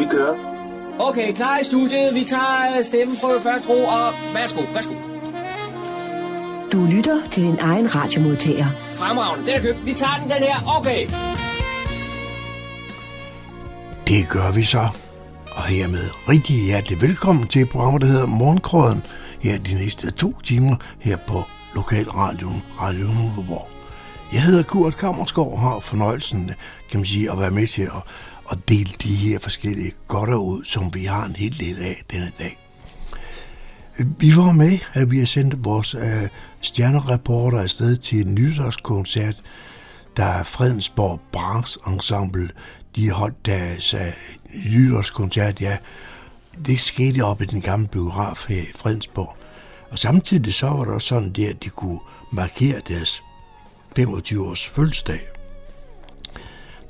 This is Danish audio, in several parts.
Vi kører. Okay, klar i studiet. Vi tager øh, stemmeprøve først ro, og værsgo, værsgo. Du lytter til din egen radiomodtager. Fremragende, den er købt. Vi tager den, den her. Okay. Det gør vi så. Og hermed rigtig hjertelig velkommen til programmet, der hedder Morgenkrøden. Her de næste to timer her på Lokalradioen Radio Nuleborg. Jeg hedder Kurt Kammerskov og har fornøjelsen, kan man sige, at være med til at, og dele de her forskellige godter ud, som vi har en hel del af denne dag. Vi var med, at vi har sendt vores øh, stjernereporter afsted til en nytårskoncert, der Fredensborg Brass Ensemble, de holdt deres øh, nytårskoncert, ja. Det skete op i den gamle biograf her i Fredensborg. Og samtidig så var der også sådan der, at de kunne markere deres 25 års fødselsdag.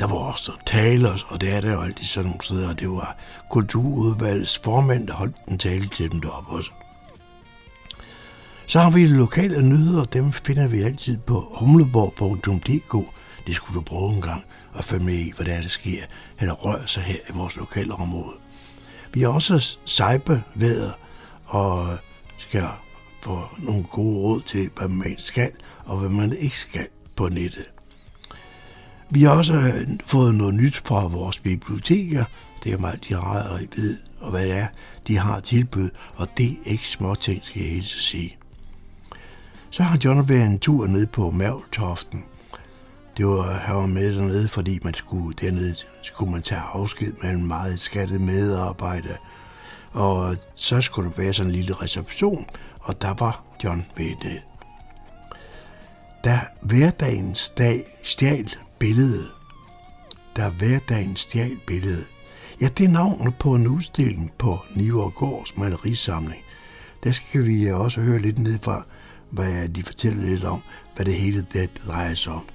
Der var også taler, og det er der jo altid sådan nogle steder, og det var kulturudvalgets formand, der holdt en tale til dem deroppe også. Så har vi lokale nyheder, dem finder vi altid på humleborg.dk. Det skulle du prøve en gang og følge med i, hvad der, er, der sker, eller rører sig her i vores lokale område. Vi har også cyberværet og skal få nogle gode råd til, hvad man skal og hvad man ikke skal på nettet. Vi har også øh, fået noget nyt fra vores biblioteker. Det er jo meget, de har og ved, og hvad det er, de har tilbud, og det er ikke småting, skal jeg helst sige. Så har John været en tur ned på Mærveltoften. Det var, han var med dernede, fordi man skulle, dernede skulle man tage afsked med en meget skattet medarbejder. Og øh, så skulle der være sådan en lille reception, og der var John med det. Da hverdagens dag stjal billedet, da hverdagen stjal billede. ja, det er navnet på en udstilling på Nivergårds malerisamling. Der skal vi også høre lidt ned fra, hvad de fortæller lidt om, hvad det hele det drejer sig om.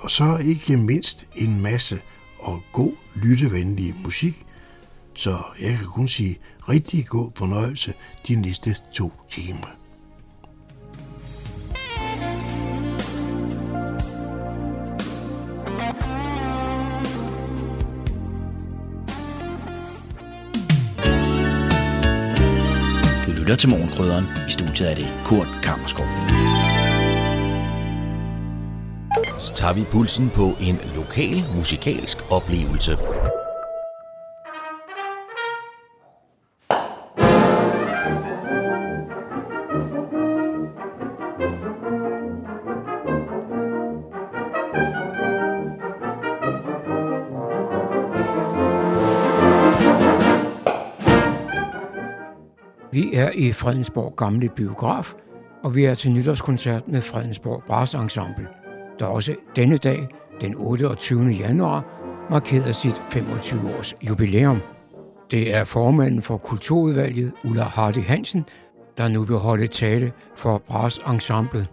Og så ikke mindst en masse og god lyttevenlig musik, så jeg kan kun sige rigtig god fornøjelse de næste to timer. Lytter til Morgenkrydderen. I studiet er det Kurt Kammerskov. Så tager vi pulsen på en lokal musikalsk oplevelse. Er i Fredensborg Gamle Biograf, og vi er til nytårskoncert med Fredensborg Brass Ensemble, der også denne dag, den 28. januar, markerede sit 25-års jubilæum. Det er formanden for Kulturudvalget, Ulla Hardy Hansen, der nu vil holde tale for Brass Ensemble.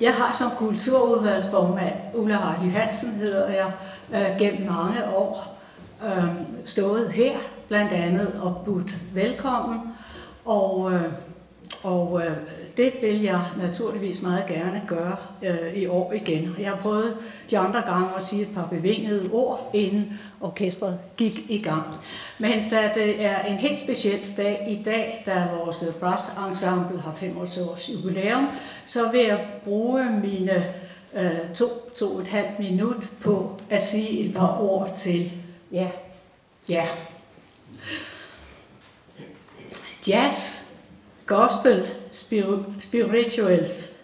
Jeg har som kulturudvalgsformand, Ulla Hardy Hansen hedder jeg, øh, gennem mange år øh, stået her, blandt andet og budt velkommen. Og, øh, og øh, det vil jeg naturligvis meget gerne gøre øh, i år igen. Jeg har prøvet de andre gange at sige et par bevingede ord, inden orkestret gik i gang. Men da det er en helt speciel dag i dag, da vores brass ensemble har 25 års jubilæum, så vil jeg bruge mine øh, to, to og et halvt minut på at sige et par ord til Ja. Ja. Jazz, gospel, spirituals,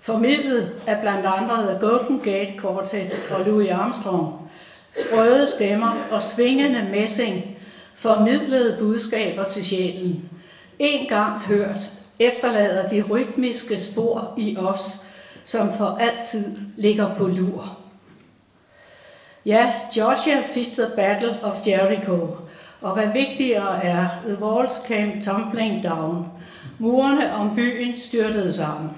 formidlet af blandt andre The Golden Gate Quartet og Louis Armstrong. Sprøde stemmer og svingende messing formidlede budskaber til sjælen. En gang hørt efterlader de rytmiske spor i os, som for altid ligger på lur. Ja, Joshua fik the Battle of Jericho, og hvad vigtigere er, the walls came tumbling down. Murene om byen styrtede sammen.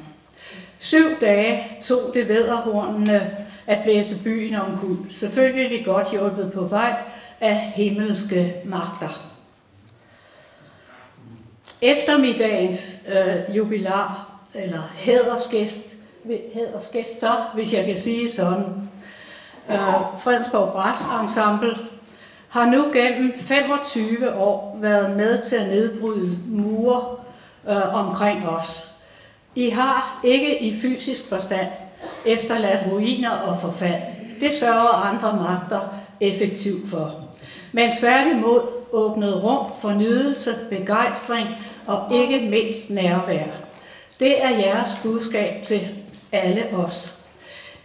Syv dage tog det væderhornene at blæse byen om kul, selvfølgelig godt hjulpet på vej af himmelske magter. Eftermiddagens øh, jubilar, eller hædersgæst, hædersgæster, hvis jeg kan sige sådan, øh, Fredensborg Brass Ensemble har nu gennem 25 år været med til at nedbryde mure øh, omkring os. I har ikke i fysisk forstand efterladt ruiner og forfald. Det sørger andre magter effektivt for. Men tværtimod åbnede rum for nydelse, begejstring og ikke mindst nærvær. Det er jeres budskab til alle os.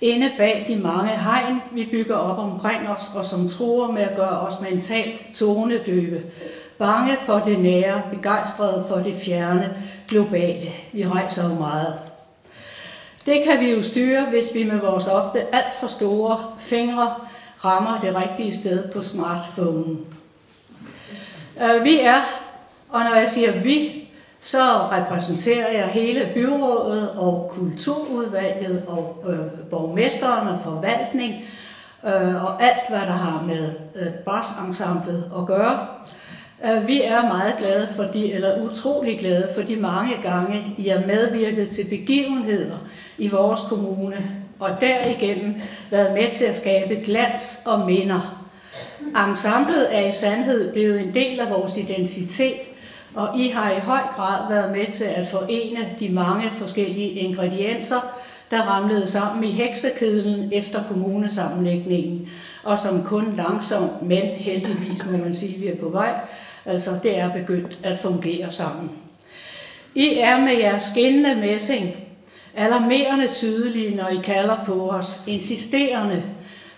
Inde bag de mange hegn, vi bygger op omkring os, og som tror med at gøre os mentalt tonedøve. Bange for det nære, begejstrede for det fjerne, globale. Vi rejser jo meget. Det kan vi jo styre, hvis vi med vores ofte alt for store fingre rammer det rigtige sted på smartphonen. Øh, vi er, og når jeg siger vi, så repræsenterer jeg hele byrådet og kulturudvalget og øh, borgmesteren og forvaltning øh, og alt, hvad der har med øh, barsensemblet at gøre. Øh, vi er meget glade for de, eller utrolig glade for de mange gange, I har medvirket til begivenheder i vores kommune, og derigennem været med til at skabe glans og minder. Ensemblet er i sandhed blevet en del af vores identitet, og I har i høj grad været med til at forene de mange forskellige ingredienser, der ramlede sammen i heksekedlen efter kommunesammenlægningen, og som kun langsomt, men heldigvis må man sige, vi er på vej, altså det er begyndt at fungere sammen. I er med jeres skinnende messing alarmerende tydelige, når I kalder på os, insisterende,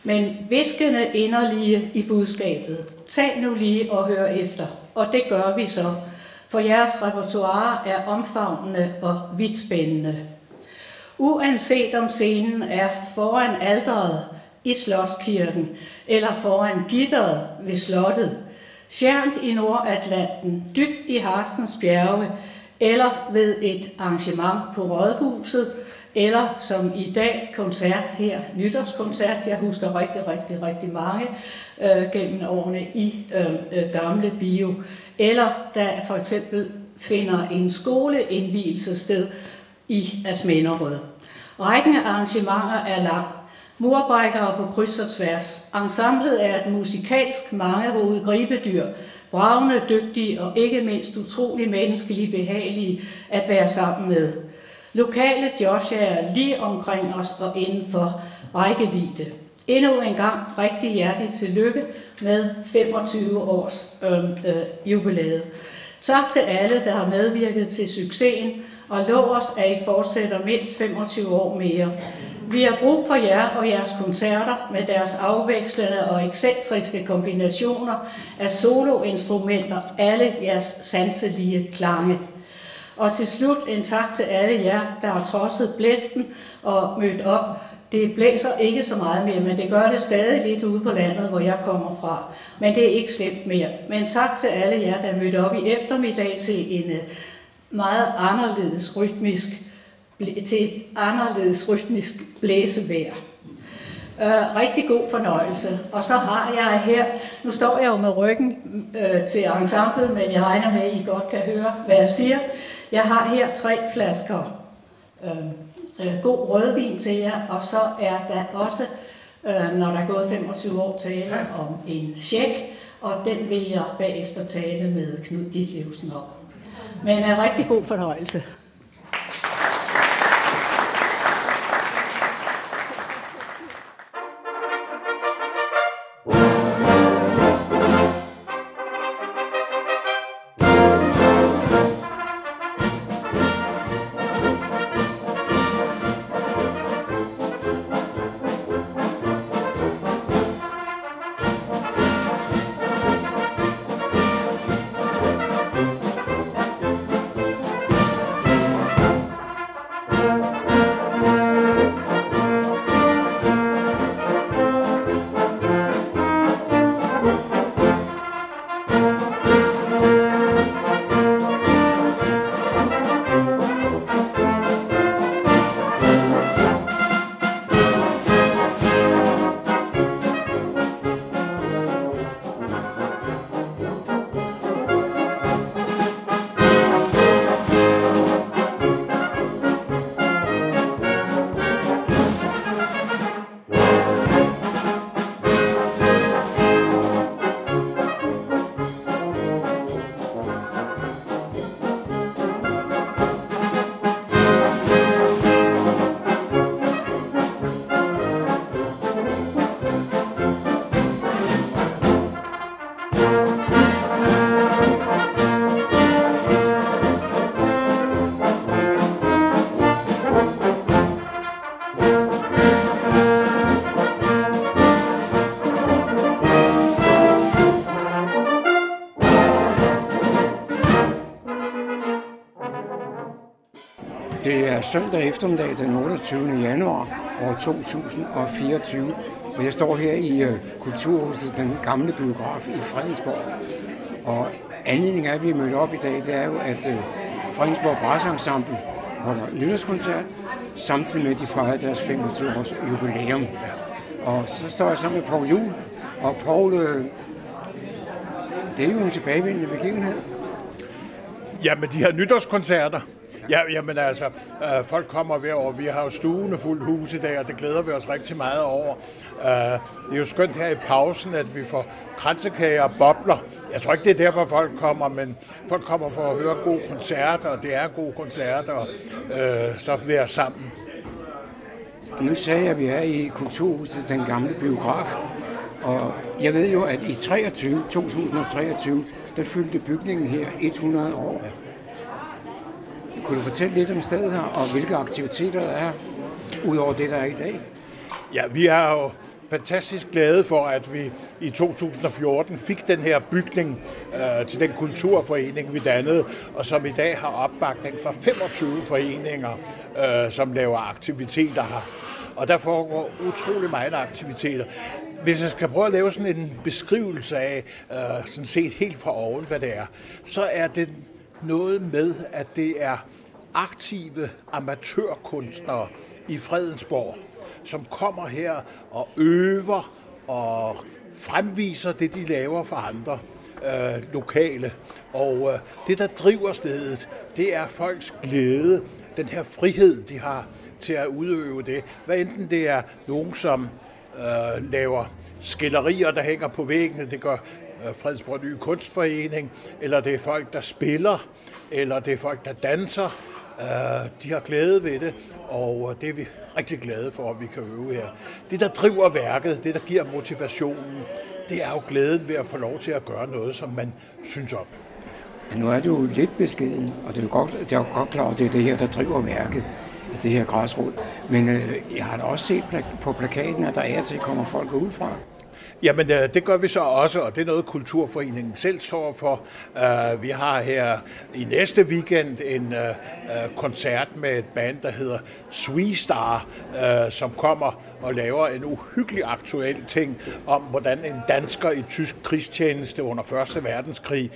men viskende inderlige i budskabet. Tag nu lige og hør efter, og det gør vi så, for jeres repertoire er omfavnende og vidtspændende. Uanset om scenen er foran alderet i Slottskirken eller foran gitteret ved slottet, fjernt i Nordatlanten, dybt i Harstens bjerge, eller ved et arrangement på Rådhuset, eller som i dag koncert her, nytårskoncert, jeg husker rigtig, rigtig, rigtig mange øh, gennem årene i øh, øh gamle bio, eller der for eksempel finder en skoleindvielse sted i Asmenerød. Rækken af arrangementer er lang. Murbrækkere på kryds og tværs. Ensemblet er et musikalsk mangehovedet gribedyr, bravende, dygtige og ikke mindst utrolig menneskelige behagelige at være sammen med. Lokale Josh er lige omkring os og inden for rækkevidde. Endnu en gang rigtig hjertelig tillykke med 25 års øh, øh, jubilæet. Tak til alle, der har medvirket til succesen, og lov os, at I fortsætter mindst 25 år mere. Vi har brug for jer og jeres koncerter med deres afvekslende og ekscentriske kombinationer af soloinstrumenter, alle jeres sanselige klange. Og til slut en tak til alle jer, der har trodset blæsten og mødt op. Det blæser ikke så meget mere, men det gør det stadig lidt ude på landet, hvor jeg kommer fra. Men det er ikke slemt mere. Men tak til alle jer, der mødte op i eftermiddag til en øh, meget anderledes rytmisk til et anderledes rytmisk blæsevejr. Uh, rigtig god fornøjelse. Og så har jeg her, nu står jeg jo med ryggen uh, til ensemblet, men jeg regner med, at I godt kan høre, hvad jeg siger. Jeg har her tre flasker uh, uh, god rødvin til jer, og så er der også, uh, når der er gået 25 år, tale om en check, og den vil jeg bagefter tale med Knud Ditlevsen om. Men en rigtig god fornøjelse. Er søndag eftermiddag den 28. januar år 2024, og jeg står her i øh, Kulturhuset, den gamle biograf i Fredensborg. Og anledningen af, at vi er mødt op i dag, det er jo, at øh, Fredensborg Brass Ensemble holder nytårskoncert, samtidig med, at de fejrer deres 25 års jubilæum. Og så står jeg sammen med Poul Juhl, og Paul, øh, det er jo en tilbagevendende begivenhed. Jamen, de her nytårskoncerter, Ja, jamen altså, øh, folk kommer hver år. Vi har jo stuene fuldt hus i dag, og det glæder vi os rigtig meget over. Øh, det er jo skønt her i pausen, at vi får kransekager og bobler. Jeg tror ikke, det er derfor, folk kommer, men folk kommer for at høre gode koncerter, og det er gode koncerter, og øh, så være sammen. Nu sagde jeg, at vi er i Kulturhuset, den gamle biograf, og jeg ved jo, at i 23, 2023, der fyldte bygningen her 100 år. Kunne du fortælle lidt om stedet her, og hvilke aktiviteter der er, udover det, der er i dag? Ja, vi er jo fantastisk glade for, at vi i 2014 fik den her bygning øh, til den kulturforening, vi dannede, og som i dag har opbakning fra 25 foreninger, øh, som laver aktiviteter her. Og der foregår utrolig mange aktiviteter. Hvis jeg skal prøve at lave sådan en beskrivelse af, øh, sådan set helt fra oven, hvad det er, så er det noget med, at det er aktive amatørkunstnere i Fredensborg, som kommer her og øver og fremviser det, de laver for andre øh, lokale. Og øh, det, der driver stedet, det er folks glæde, den her frihed, de har til at udøve det. Hvad enten det er nogen, som øh, laver skillerier, der hænger på væggene, det gør øh, Fredsborg Nye Kunstforening, eller det er folk, der spiller, eller det er folk, der danser. Øh, de har glæde ved det, og øh, det er vi rigtig glade for, at vi kan øve her. Det, der driver værket, det, der giver motivationen, det er jo glæden ved at få lov til at gøre noget, som man synes om. Men nu er du lidt beskeden, og det er jo godt, det er jo godt klart, at det er det her, der driver værket, det her græsrod. Men øh, jeg har da også set på plakaten, at der er til kommer folk udefra. Jamen, øh, det gør vi så også, og det er noget, Kulturforeningen selv står for. Øh, vi har her i næste weekend en øh, koncert med et band, der hedder Sweet Star, som kommer og laver en uhyggelig aktuel ting om, hvordan en dansker i tysk krigstjeneste under 1. verdenskrig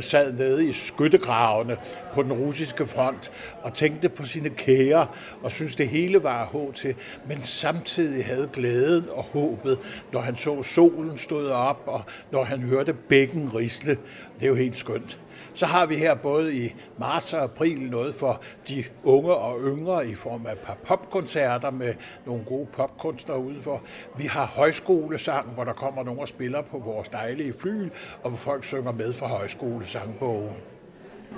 sad nede i skyttegravene på den russiske front og tænkte på sine kære og synes det hele var håb til, men samtidig havde glæden og håbet, når han så solen stod op, og når han hørte bækken risle. Det er jo helt skønt. Så har vi her både i marts og april noget for de unge og yngre i form af et par popkoncerter med nogle gode popkunstnere udenfor. Vi har højskolesang, hvor der kommer nogle og spiller på vores dejlige flyl, og hvor folk synger med fra højskolesangbogen.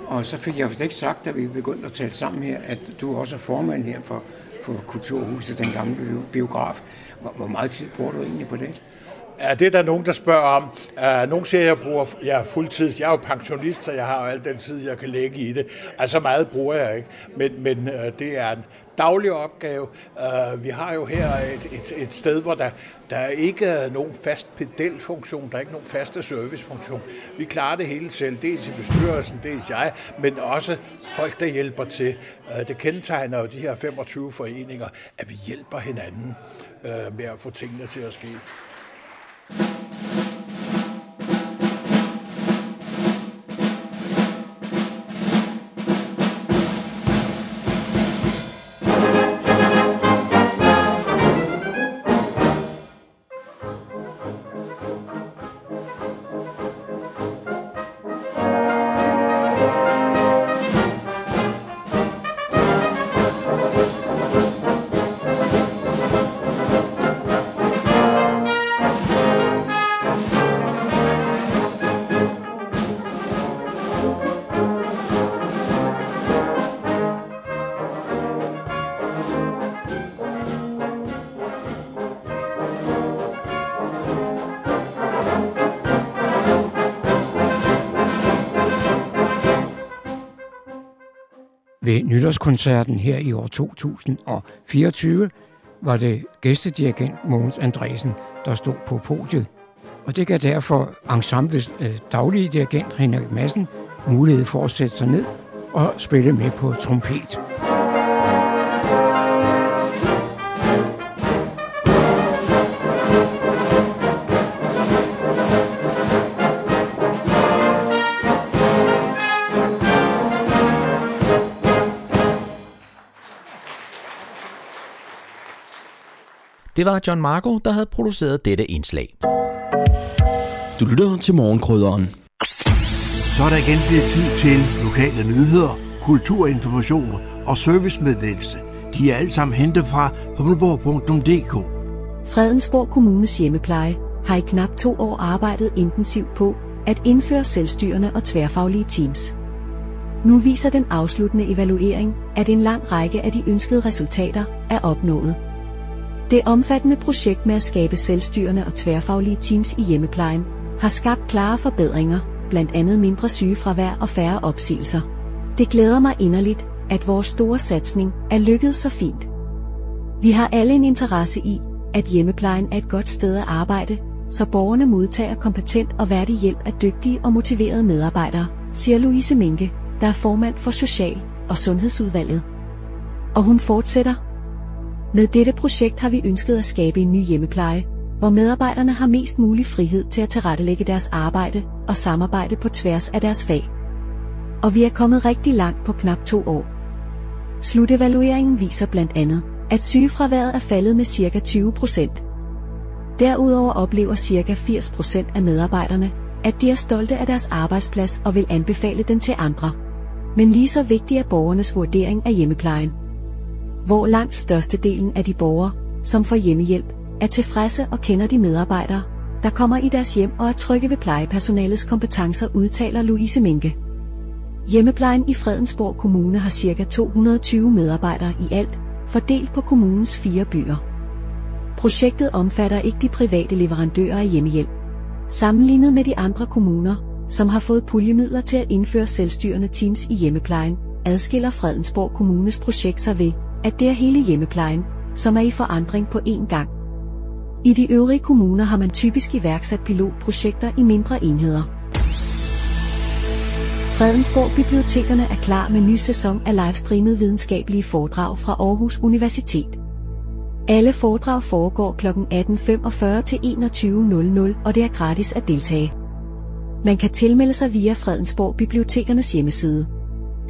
Og så fik jeg vist ikke sagt, da vi begyndte at tale sammen her, at du også er formand her for, for Kulturhuset, den gamle biograf. Hvor, hvor meget tid bruger du egentlig på det? Ja, det er der nogen, der spørger om. Nogle nogen siger, at jeg bruger jeg er fuldtids. Jeg er jo pensionist, så jeg har jo al den tid, jeg kan lægge i det. Altså meget bruger jeg ikke, men, men øh, det er en daglig opgave. Øh, vi har jo her et, et, et sted, hvor der, der er ikke nogen fast pedelfunktion, der er ikke nogen faste servicefunktion. Vi klarer det hele selv, dels i bestyrelsen, dels jeg, men også folk, der hjælper til. Det kendetegner jo de her 25 foreninger, at vi hjælper hinanden med at få tingene til at ske. Bye. Ved nytårskoncerten her i år 2024 var det gæstedirigent Mogens Andresen, der stod på podiet. Og det gav derfor ensemblets øh, daglige dirigent Henrik Madsen mulighed for at sætte sig ned og spille med på trompet. Det var John Marco, der havde produceret dette indslag. Du lytter til morgenkrydderen. Så er der igen blevet tid til lokale nyheder, kulturinformation og servicemeddelelse. De er alle sammen hentet fra humleborg.dk. Fredensborg Kommunes hjemmepleje har i knap to år arbejdet intensivt på at indføre selvstyrende og tværfaglige teams. Nu viser den afsluttende evaluering, at en lang række af de ønskede resultater er opnået. Det omfattende projekt med at skabe selvstyrende og tværfaglige teams i hjemmeplejen har skabt klare forbedringer, blandt andet mindre sygefravær og færre opsigelser. Det glæder mig inderligt, at vores store satsning er lykkedes så fint. Vi har alle en interesse i, at hjemmeplejen er et godt sted at arbejde, så borgerne modtager kompetent og værdig hjælp af dygtige og motiverede medarbejdere, siger Louise Minke, der er formand for Social- og Sundhedsudvalget. Og hun fortsætter. Med dette projekt har vi ønsket at skabe en ny hjemmepleje, hvor medarbejderne har mest mulig frihed til at tilrettelægge deres arbejde og samarbejde på tværs af deres fag. Og vi er kommet rigtig langt på knap to år. Slutevalueringen viser blandt andet, at sygefraværet er faldet med ca. 20 procent. Derudover oplever ca. 80 procent af medarbejderne, at de er stolte af deres arbejdsplads og vil anbefale den til andre. Men lige så vigtig er borgernes vurdering af hjemmeplejen. Hvor langt størstedelen af de borgere, som får hjemmehjælp, er tilfredse og kender de medarbejdere, der kommer i deres hjem og er trygge ved plejepersonalets kompetencer, udtaler Louise Minke. Hjemmeplejen i Fredensborg Kommune har ca. 220 medarbejdere i alt, fordelt på kommunens fire byer. Projektet omfatter ikke de private leverandører af hjemmehjælp. Sammenlignet med de andre kommuner, som har fået puljemidler til at indføre selvstyrende teams i hjemmeplejen, adskiller Fredensborg Kommunes projekt sig ved, at det er hele hjemmeplejen, som er i forandring på én gang. I de øvrige kommuner har man typisk iværksat pilotprojekter i mindre enheder. Fredensborg Bibliotekerne er klar med ny sæson af livestreamet videnskabelige foredrag fra Aarhus Universitet. Alle foredrag foregår kl. 18.45 til 21.00, og det er gratis at deltage. Man kan tilmelde sig via Fredensborg Bibliotekernes hjemmeside.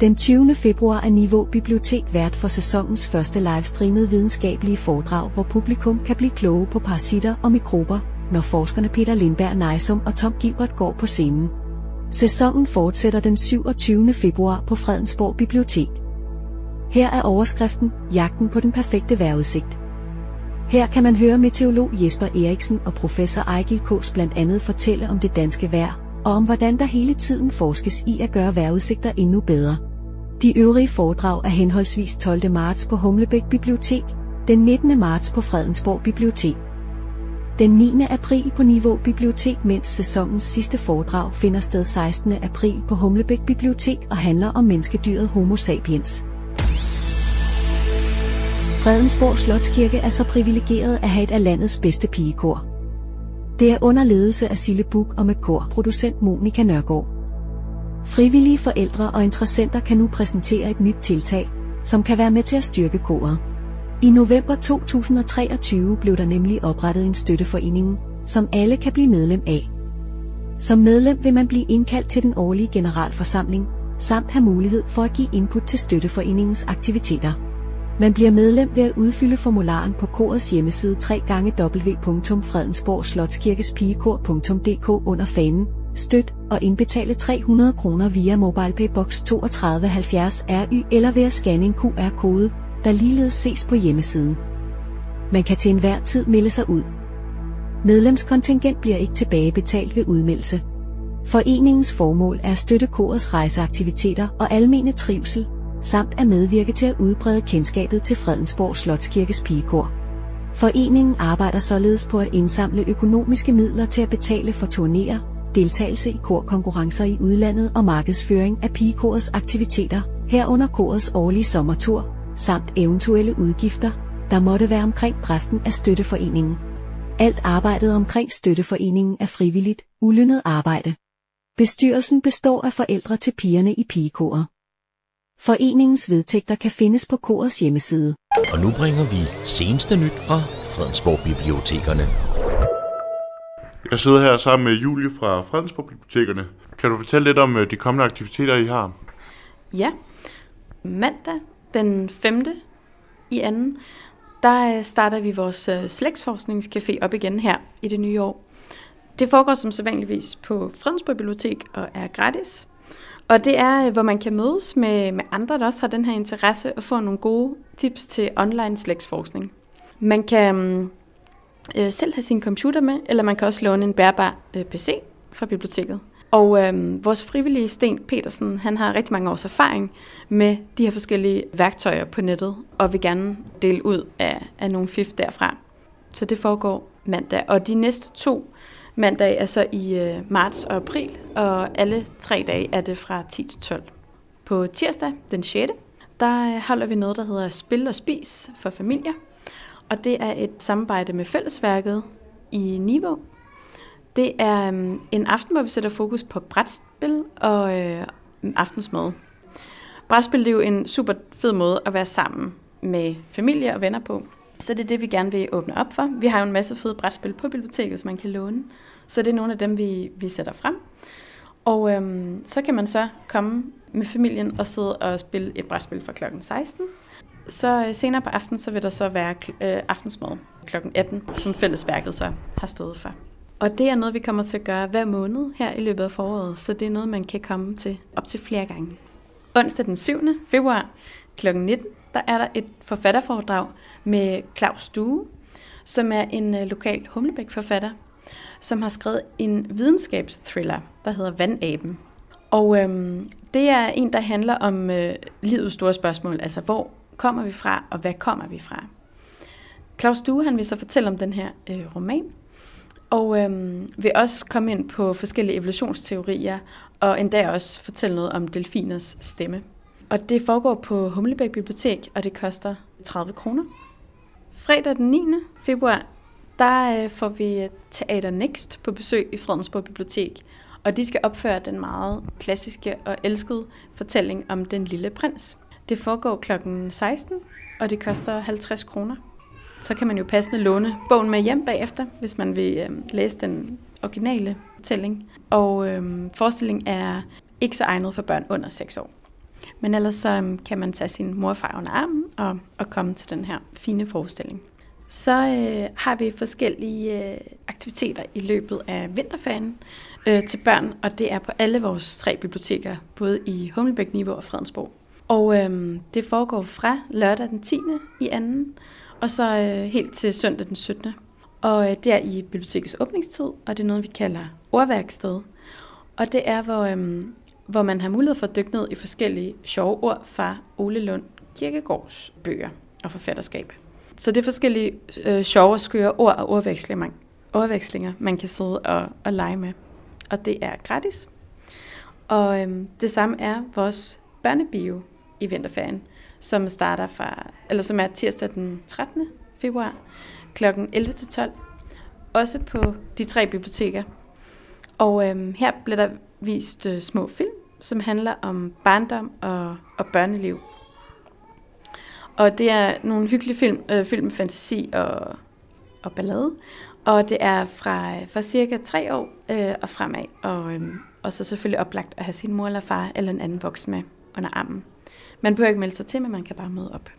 Den 20. februar er Niveau Bibliotek vært for sæsonens første livestreamede videnskabelige foredrag, hvor publikum kan blive kloge på parasitter og mikrober, når forskerne Peter Lindberg Nejsum og Tom Gilbert går på scenen. Sæsonen fortsætter den 27. februar på Fredensborg Bibliotek. Her er overskriften Jagten på den perfekte vejrudsigt. Her kan man høre meteorolog Jesper Eriksen og professor Ejgil Kås blandt andet fortælle om det danske vejr, og om hvordan der hele tiden forskes i at gøre vejrudsigter endnu bedre. De øvrige foredrag er henholdsvis 12. marts på Humlebæk Bibliotek, den 19. marts på Fredensborg Bibliotek. Den 9. april på Niveau Bibliotek, mens sæsonens sidste foredrag finder sted 16. april på Humlebæk Bibliotek og handler om menneskedyret Homo sapiens. Fredensborg Slotskirke er så privilegeret at have et af landets bedste pigekor. Det er under ledelse af Sille Buk og med kor producent Monika Nørgaard. Frivillige forældre og interessenter kan nu præsentere et nyt tiltag, som kan være med til at styrke koret. I november 2023 blev der nemlig oprettet en støtteforening, som alle kan blive medlem af. Som medlem vil man blive indkaldt til den årlige generalforsamling, samt have mulighed for at give input til støtteforeningens aktiviteter. Man bliver medlem ved at udfylde formularen på korets hjemmeside www.fredensborgslotskirkespigekor.dk under fanen, støt og indbetale 300 kroner via MobilePay Box 3270 RY eller ved at scanne en QR-kode, der ligeledes ses på hjemmesiden. Man kan til enhver tid melde sig ud. Medlemskontingent bliver ikke tilbagebetalt ved udmeldelse. Foreningens formål er at støtte korets rejseaktiviteter og almene trivsel, samt at medvirke til at udbrede kendskabet til Fredensborg Slotskirkes pigekor. Foreningen arbejder således på at indsamle økonomiske midler til at betale for turnéer, deltagelse i korkonkurrencer i udlandet og markedsføring af pigekorets aktiviteter, herunder korets årlige sommertur, samt eventuelle udgifter, der måtte være omkring driften af støtteforeningen. Alt arbejdet omkring støtteforeningen er frivilligt, ulønnet arbejde. Bestyrelsen består af forældre til pigerne i pigekoret. Foreningens vedtægter kan findes på korets hjemmeside. Og nu bringer vi seneste nyt fra Fredensborg Bibliotekerne. Jeg sidder her sammen med Julie fra Fredensborg Bibliotekerne. Kan du fortælle lidt om øh, de kommende aktiviteter, I har? Ja. Mandag den 5. i anden, der øh, starter vi vores øh, slægtsforskningscafé op igen her i det nye år. Det foregår som sædvanligvis på Fredensborg Bibliotek og er gratis. Og det er, hvor man kan mødes med, med andre, der også har den her interesse, og få nogle gode tips til online slægtsforskning. Man kan mm, øh, selv have sin computer med, eller man kan også låne en bærbar øh, PC fra biblioteket. Og øh, vores frivillige Sten Petersen, han har rigtig mange års erfaring med de her forskellige værktøjer på nettet, og vil gerne dele ud af, af nogle fif derfra. Så det foregår mandag. Og de næste to mandag er så i øh, marts og april, og alle tre dage er det fra 10 til 12. På tirsdag, den 6., der øh, holder vi noget, der hedder Spil og Spis for familier. Og det er et samarbejde med Fællesværket i Niveau, det er øhm, en aften, hvor vi sætter fokus på brætspil og øh, aftensmad. Brætspil det er jo en super fed måde at være sammen med familie og venner på. Så det er det, vi gerne vil åbne op for. Vi har jo en masse fede brætspil på biblioteket, som man kan låne. Så det er nogle af dem, vi, vi sætter frem. Og øhm, så kan man så komme med familien og sidde og spille et brætspil fra klokken 16. Så øh, senere på aftenen, så vil der så være øh, aftensmad kl. 18, som fællesværket så har stået for. Og det er noget, vi kommer til at gøre hver måned her i løbet af foråret, så det er noget, man kan komme til op til flere gange. Onsdag den 7. februar kl. 19, der er der et forfatterforedrag med Claus Due, som er en øh, lokal Humlebæk-forfatter, som har skrevet en videnskabsthriller, der hedder Vandaben. Og øhm, det er en, der handler om øh, livets store spørgsmål, altså hvor kommer vi fra, og hvad kommer vi fra? Claus Due, han vil så fortælle om den her øh, roman, og øh, vil også komme ind på forskellige evolutionsteorier, og endda også fortælle noget om delfiners stemme. Og det foregår på Humlebæk Bibliotek, og det koster 30 kroner. Fredag den 9. februar, der øh, får vi øh, Teater Next på besøg i Fredensborg Bibliotek, og de skal opføre den meget klassiske og elskede fortælling om den lille prins. Det foregår kl. 16, og det koster 50 kroner så kan man jo passende låne bogen med hjem bagefter, hvis man vil øh, læse den originale fortælling. Og øh, forestillingen er ikke så egnet for børn under 6 år. Men ellers så øh, kan man tage sin morfar under armen og, og komme til den her fine forestilling. Så øh, har vi forskellige øh, aktiviteter i løbet af vinterferien øh, til børn, og det er på alle vores tre biblioteker, både i Hummelbæk, Niveau og Fredensborg. Og øhm, det foregår fra lørdag den 10. i anden og så øh, helt til søndag den 17. Og øh, det er i bibliotekets åbningstid, og det er noget, vi kalder ordværksted. Og det er, hvor, øhm, hvor man har mulighed for at dykke ned i forskellige sjove ord fra Ole Lund Kirkegårds bøger og forfatterskab. Så det er forskellige øh, sjove og skøre ord og ordvekslinger, man, ordvekslinger, man kan sidde og, og lege med. Og det er gratis. Og øhm, det samme er vores børnebio i vinterferien, som starter fra, eller som er tirsdag den 13. februar kl. 11 til 12. Også på de tre biblioteker. Og øhm, her bliver der vist øh, små film, som handler om barndom og, og børneliv. Og det er nogle hyggelige film, øh, film med fantasi og, og ballade. Og det er fra, øh, fra cirka tre år øh, og fremad. Og, øh, og så selvfølgelig oplagt at have sin mor eller far eller en anden voksen med under armen. Man behøver ikke melde sig til, men man kan bare møde op.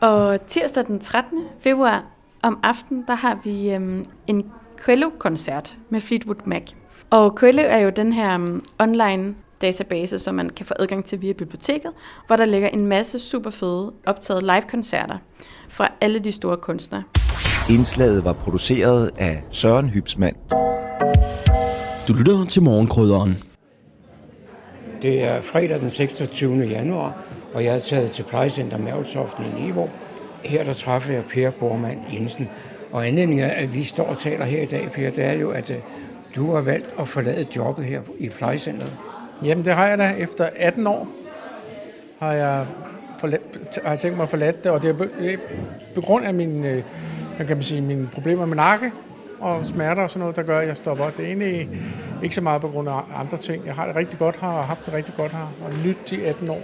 Og tirsdag den 13. februar om aftenen, der har vi øhm, en Quello-koncert med Fleetwood Mac. Og Quello er jo den her um, online database, som man kan få adgang til via biblioteket, hvor der ligger en masse super fede optaget live-koncerter fra alle de store kunstnere. Indslaget var produceret af Søren Hybsmand. Du lytter til morgenkrydderen. Det er fredag den 26. januar, og jeg er taget til plejecenter Mærvelsoften i Niveau. Her der træffer jeg Per Bormann Jensen. Og anledningen af, at vi står og taler her i dag, Per, det er jo, at øh, du har valgt at forlade jobbet her i plejecenteret. Jamen, det har jeg da. Efter 18 år har jeg, forladt, har jeg tænkt mig at forlade det, og det er på grund af min, øh, man kan sige, mine problemer med nakke, og smerter og sådan noget, der gør, at jeg stopper. Det er egentlig ikke så meget på grund af andre ting. Jeg har det rigtig godt her, og har haft det rigtig godt her, og nyt i 18 år.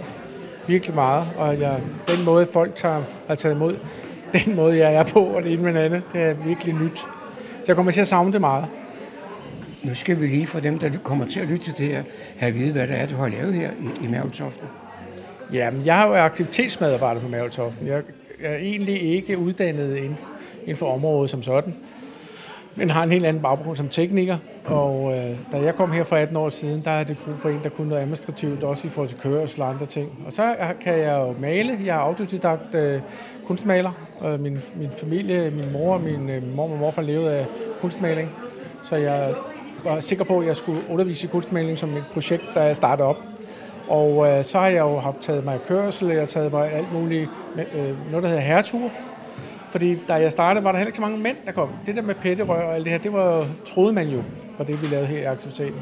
Virkelig meget, og jeg, den måde, folk tager, har taget imod, den måde, jeg er på, og det ene med andet, det er virkelig nyt. Så jeg kommer til at savne det meget. Nu skal vi lige for dem, der kommer til at lytte til det her, have at vide, hvad det er, du har lavet her i, i Mærveltoften. Jamen, jeg har jo aktivitetsmedarbejder på Mærveltoften. Jeg er egentlig ikke uddannet inden for området som sådan, men har en helt anden baggrund som tekniker. Og øh, da jeg kom her for 18 år siden, der er det brug for en, der kunne noget administrativt, også i forhold til kørsel og andre ting. Og så kan jeg jo male. Jeg er autodidakt øh, kunstmaler. Øh, min, min familie, min mor og min øh, mor og morfar levede af kunstmaling. Så jeg var sikker på, at jeg skulle undervise i kunstmaling som et projekt, da jeg startede op. Og øh, så har jeg jo haft taget mig kørsel, jeg har taget mig alt muligt, øh, noget der hedder herretur. Fordi da jeg startede, var der heller ikke så mange mænd, der kom. Det der med petterør og alt det her, det var, troede man jo, var det, vi lavede her i aktiviteten.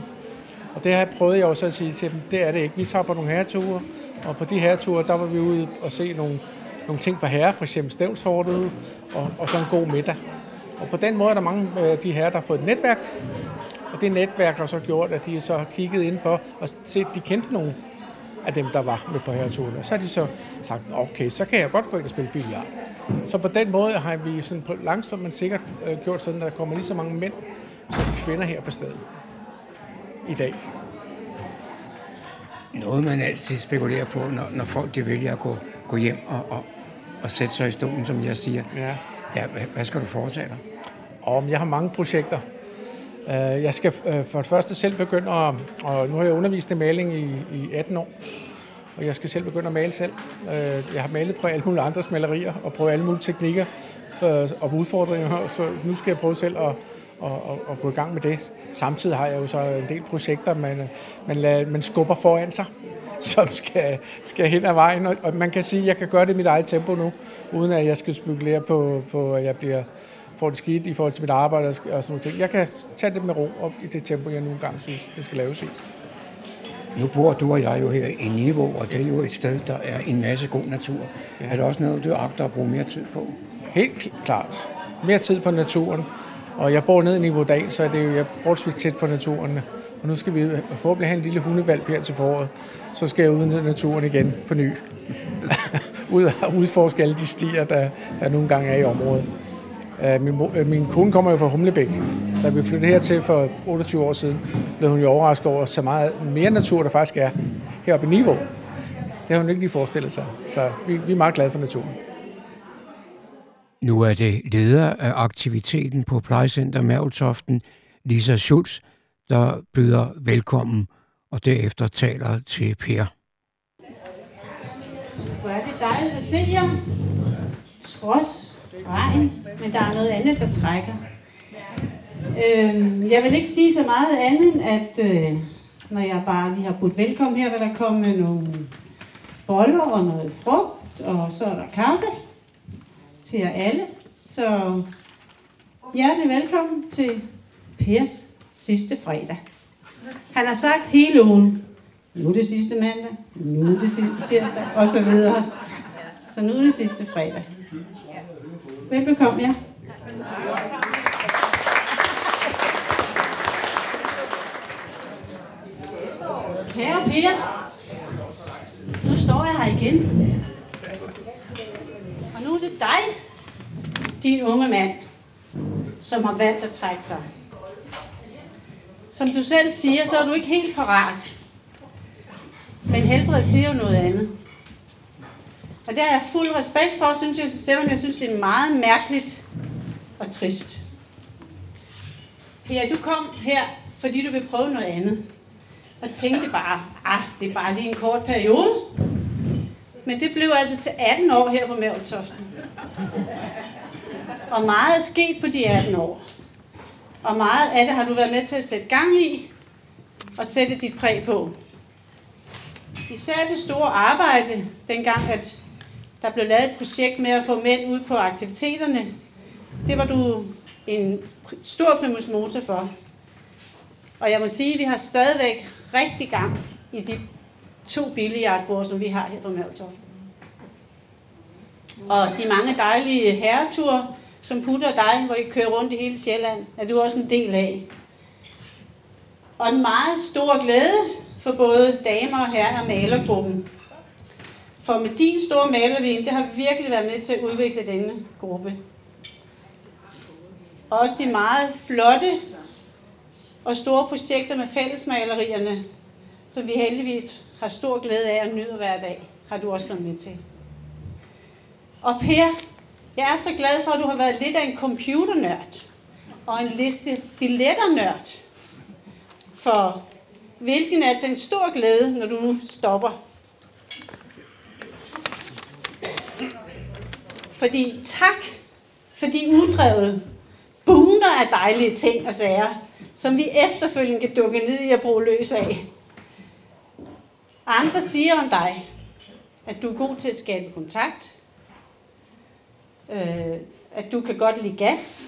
Og det her prøvede jeg også at sige til dem, det er det ikke. Vi tager på nogle herreture, og på de herreture, der var vi ude og se nogle, nogle ting for herrer, for eksempel stævnsfortet, og, og så en god middag. Og på den måde er der mange af de herrer, der har fået et netværk, og det netværk har så gjort, at de så har kigget indenfor og set, at de kendte nogen af dem, der var med på herreturen. Og så har de så sagt, okay, så kan jeg godt gå ind og spille billiard. Så på den måde har vi sådan på langsomt, men sikkert øh, gjort sådan, at der kommer lige så mange mænd som kvinder her på stedet i dag. Noget, man altid spekulerer på, når, når folk de vælger at gå, gå hjem og, og, og sætte sig i stolen, som jeg siger. Ja. Ja, hvad, hvad skal du foretage dig? Og jeg har mange projekter. Øh, Jeg skal øh, for det første selv begynde at, og nu har jeg undervist i maling i, i 18 år, og jeg skal selv begynde at male selv. Øh, Jeg har malet på alle mulige andres malerier og prøvet alle mulige teknikker for, og udfordringer, så nu skal jeg prøve selv at, at, at, at gå i gang med det. Samtidig har jeg jo så en del projekter, man, man, lader, man skubber foran sig, som skal, skal hen ad vejen, og, og man kan sige, at jeg kan gøre det i mit eget tempo nu, uden at jeg skal spekulere på, på at jeg bliver får det skidt i forhold til mit arbejde og sådan nogle ting. Jeg kan tage det med ro op i det tempo, jeg nu engang synes, det skal laves i. Nu bor du og jeg jo her i Niveau, og det er jo et sted, der er en masse god natur. Ja. Er det også noget, du agter at bruge mere tid på? Helt kl- klart. Mere tid på naturen. Og jeg bor nede i Nivodal, så er det jo jeg er forholdsvis tæt på naturen. Og nu skal vi forhåbentlig have en lille hundevalp her til foråret. Så skal jeg ud i naturen igen på ny. ud og udforske alle de stier, der, der nogle gange er i området. Øh, Min, øh, min kone kommer jo fra Humlebæk. Da vi flyttede hertil for 28 år siden, blev hun jo overrasket over så meget mere natur, der faktisk er heroppe i Niveau. Det har hun ikke lige forestillet sig. Så vi, vi er meget glade for naturen. Nu er det leder af aktiviteten på plejecenter Mærveltoften, Lisa Schulz, der byder velkommen og derefter taler til Per. Hvor er det dejligt at se jer. Trods vejen, men der er noget andet, der trækker. Øh, jeg vil ikke sige så meget andet, end at øh, når jeg bare lige har budt velkommen her, vil der komme nogle boller og noget frugt, og så er der kaffe til jer alle. Så hjertelig velkommen til Pers sidste fredag. Han har sagt hele ugen, nu er det sidste mandag, nu er det sidste tirsdag, og så videre. Så nu er det sidste fredag. Velbekomme ja. Kære Per, nu står jeg her igen. Og nu er det dig, din unge mand, som har valgt at trække sig. Som du selv siger, så er du ikke helt parat. Men helbred siger jo noget andet. Og det har jeg fuld respekt for, synes jeg, selvom jeg synes, det er meget mærkeligt og trist. Per, du kom her, fordi du vil prøve noget andet. Og tænkte bare, ah, det er bare lige en kort periode. Men det blev altså til 18 år her på Mærveltoften. Og meget er sket på de 18 år. Og meget af det har du været med til at sætte gang i og sætte dit præg på. Især det store arbejde, dengang at der blev lavet et projekt med at få mænd ud på aktiviteterne. Det var du en stor primus motor for. Og jeg må sige, at vi har stadigvæk rigtig gang i de to billiardbord, som vi har her på Mærvetoften. Og de mange dejlige herreture, som putter dig, hvor I kører rundt i hele Sjælland, er du også en del af. Og en meget stor glæde for både damer og herrer og malergruppen. For med din store malervin, det har virkelig været med til at udvikle denne gruppe. Og også de meget flotte og store projekter med fællesmalerierne, som vi heldigvis har stor glæde af at nyde hver dag, har du også været med til. Og Per, jeg er så glad for, at du har været lidt af en computernørd og en liste billetternørd. For hvilken er til en stor glæde, når du nu stopper. Fordi tak for de uddrevet buner af dejlige ting og sager, som vi efterfølgende kan dukke ned i at bruge løs af. Andre siger om dig, at du er god til at skabe kontakt, øh, at du kan godt lide gas,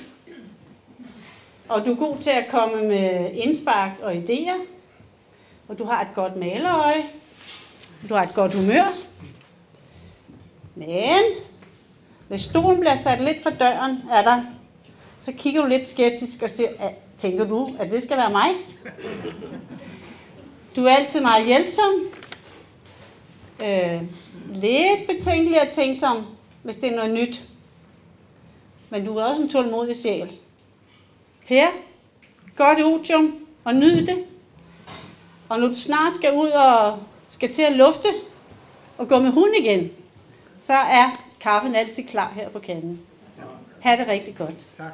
og du er god til at komme med indspark og idéer, og du har et godt malerøje, du har et godt humør. Men hvis stolen bliver sat lidt for døren af dig, så kigger du lidt skeptisk og siger, tænker du, at det skal være mig? Du er altid meget hjælpsom. Øh, lidt betænkelig og tænksom, hvis det er noget nyt. Men du er også en tålmodig sjæl. Per, godt otium og nyd det. Og når du snart skal ud og skal til at lufte og gå med hund igen, så er kaffen altid klar her på kanden. Ha' det rigtig godt. Tak.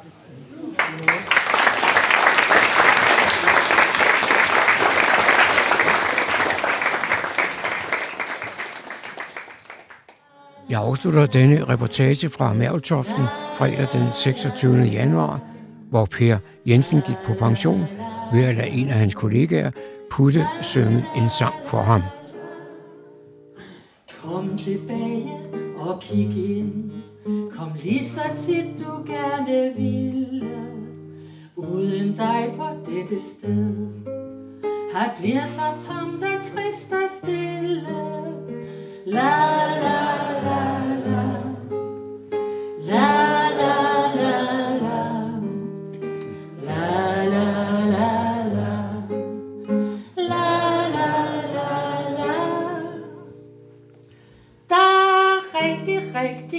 Jeg afslutter denne reportage fra Mærveltoften fredag den 26. januar, hvor Per Jensen gik på pension ved at lade en af hans kollegaer putte synge en sang for ham. Kom tilbage og kig ind. Kom lige så tit du gerne ville. Uden dig på dette sted. Her bliver så tomt og trist og stille. La la la la. La la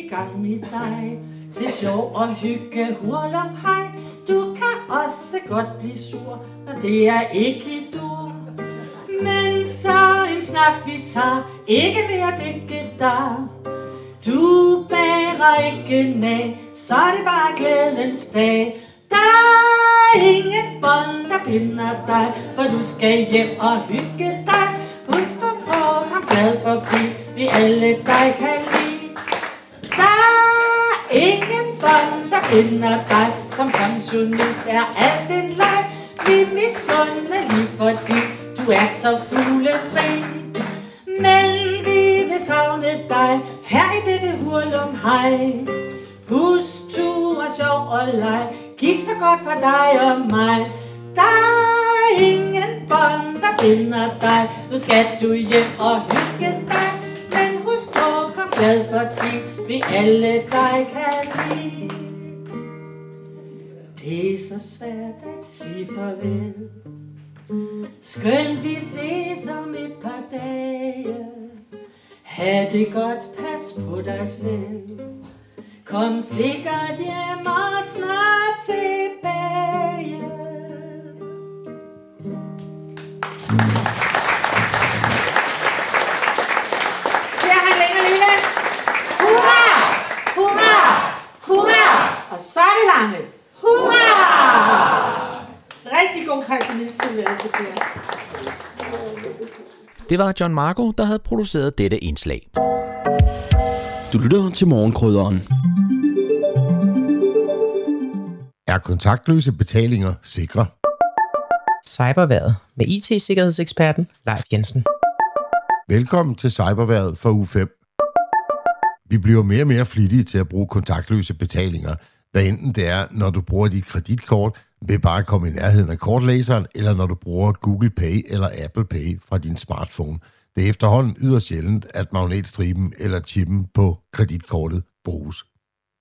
gang i dig. Til sjov og hygge, hurlum hej. Du kan også godt blive sur, og det er ikke i dur. Men så en snak vi tager, ikke ved at dække dig. Du bærer ikke næ, så er det bare glædens dag. Der er ingen bånd, der binder dig For du skal hjem og hygge dig. Husk på, kom glad forbi, vi alle dig kan lide der er ingen bånd, der kender dig. Som pensionist er alt en leg. Vi misunder lige fordi du er så fuglefri. Men vi vil savne dig. Her i dette hurlum hej. Bustur og sjov og leg. Gik så godt for dig og mig. Der er ingen bånd, der binder dig. Nu skal du hjem og hygge dig glad fordi Vi alle dig kan lide. Det er så svært at sige farvel. Skønt vi ses om et par dage. Ha' det godt, pas på dig selv. Kom sikkert hjem og snart tilbage Her han længere lille. Hurra! Hurra! Hurra! Og så er det lange. Hurra! Rigtig god pensionisttilværelse, Per. Det var John Marco, der havde produceret dette indslag. Du lytter til morgenkrydderen. Er kontaktløse betalinger sikre? Cyberværet med IT-sikkerhedseksperten Leif Jensen. Velkommen til Cyberværet for u 5. Vi bliver mere og mere flittige til at bruge kontaktløse betalinger, hvad enten det er, når du bruger dit kreditkort ved bare at komme i nærheden af kortlæseren, eller når du bruger Google Pay eller Apple Pay fra din smartphone. Det er efterhånden yderst sjældent, at magnetstriben eller chippen på kreditkortet bruges.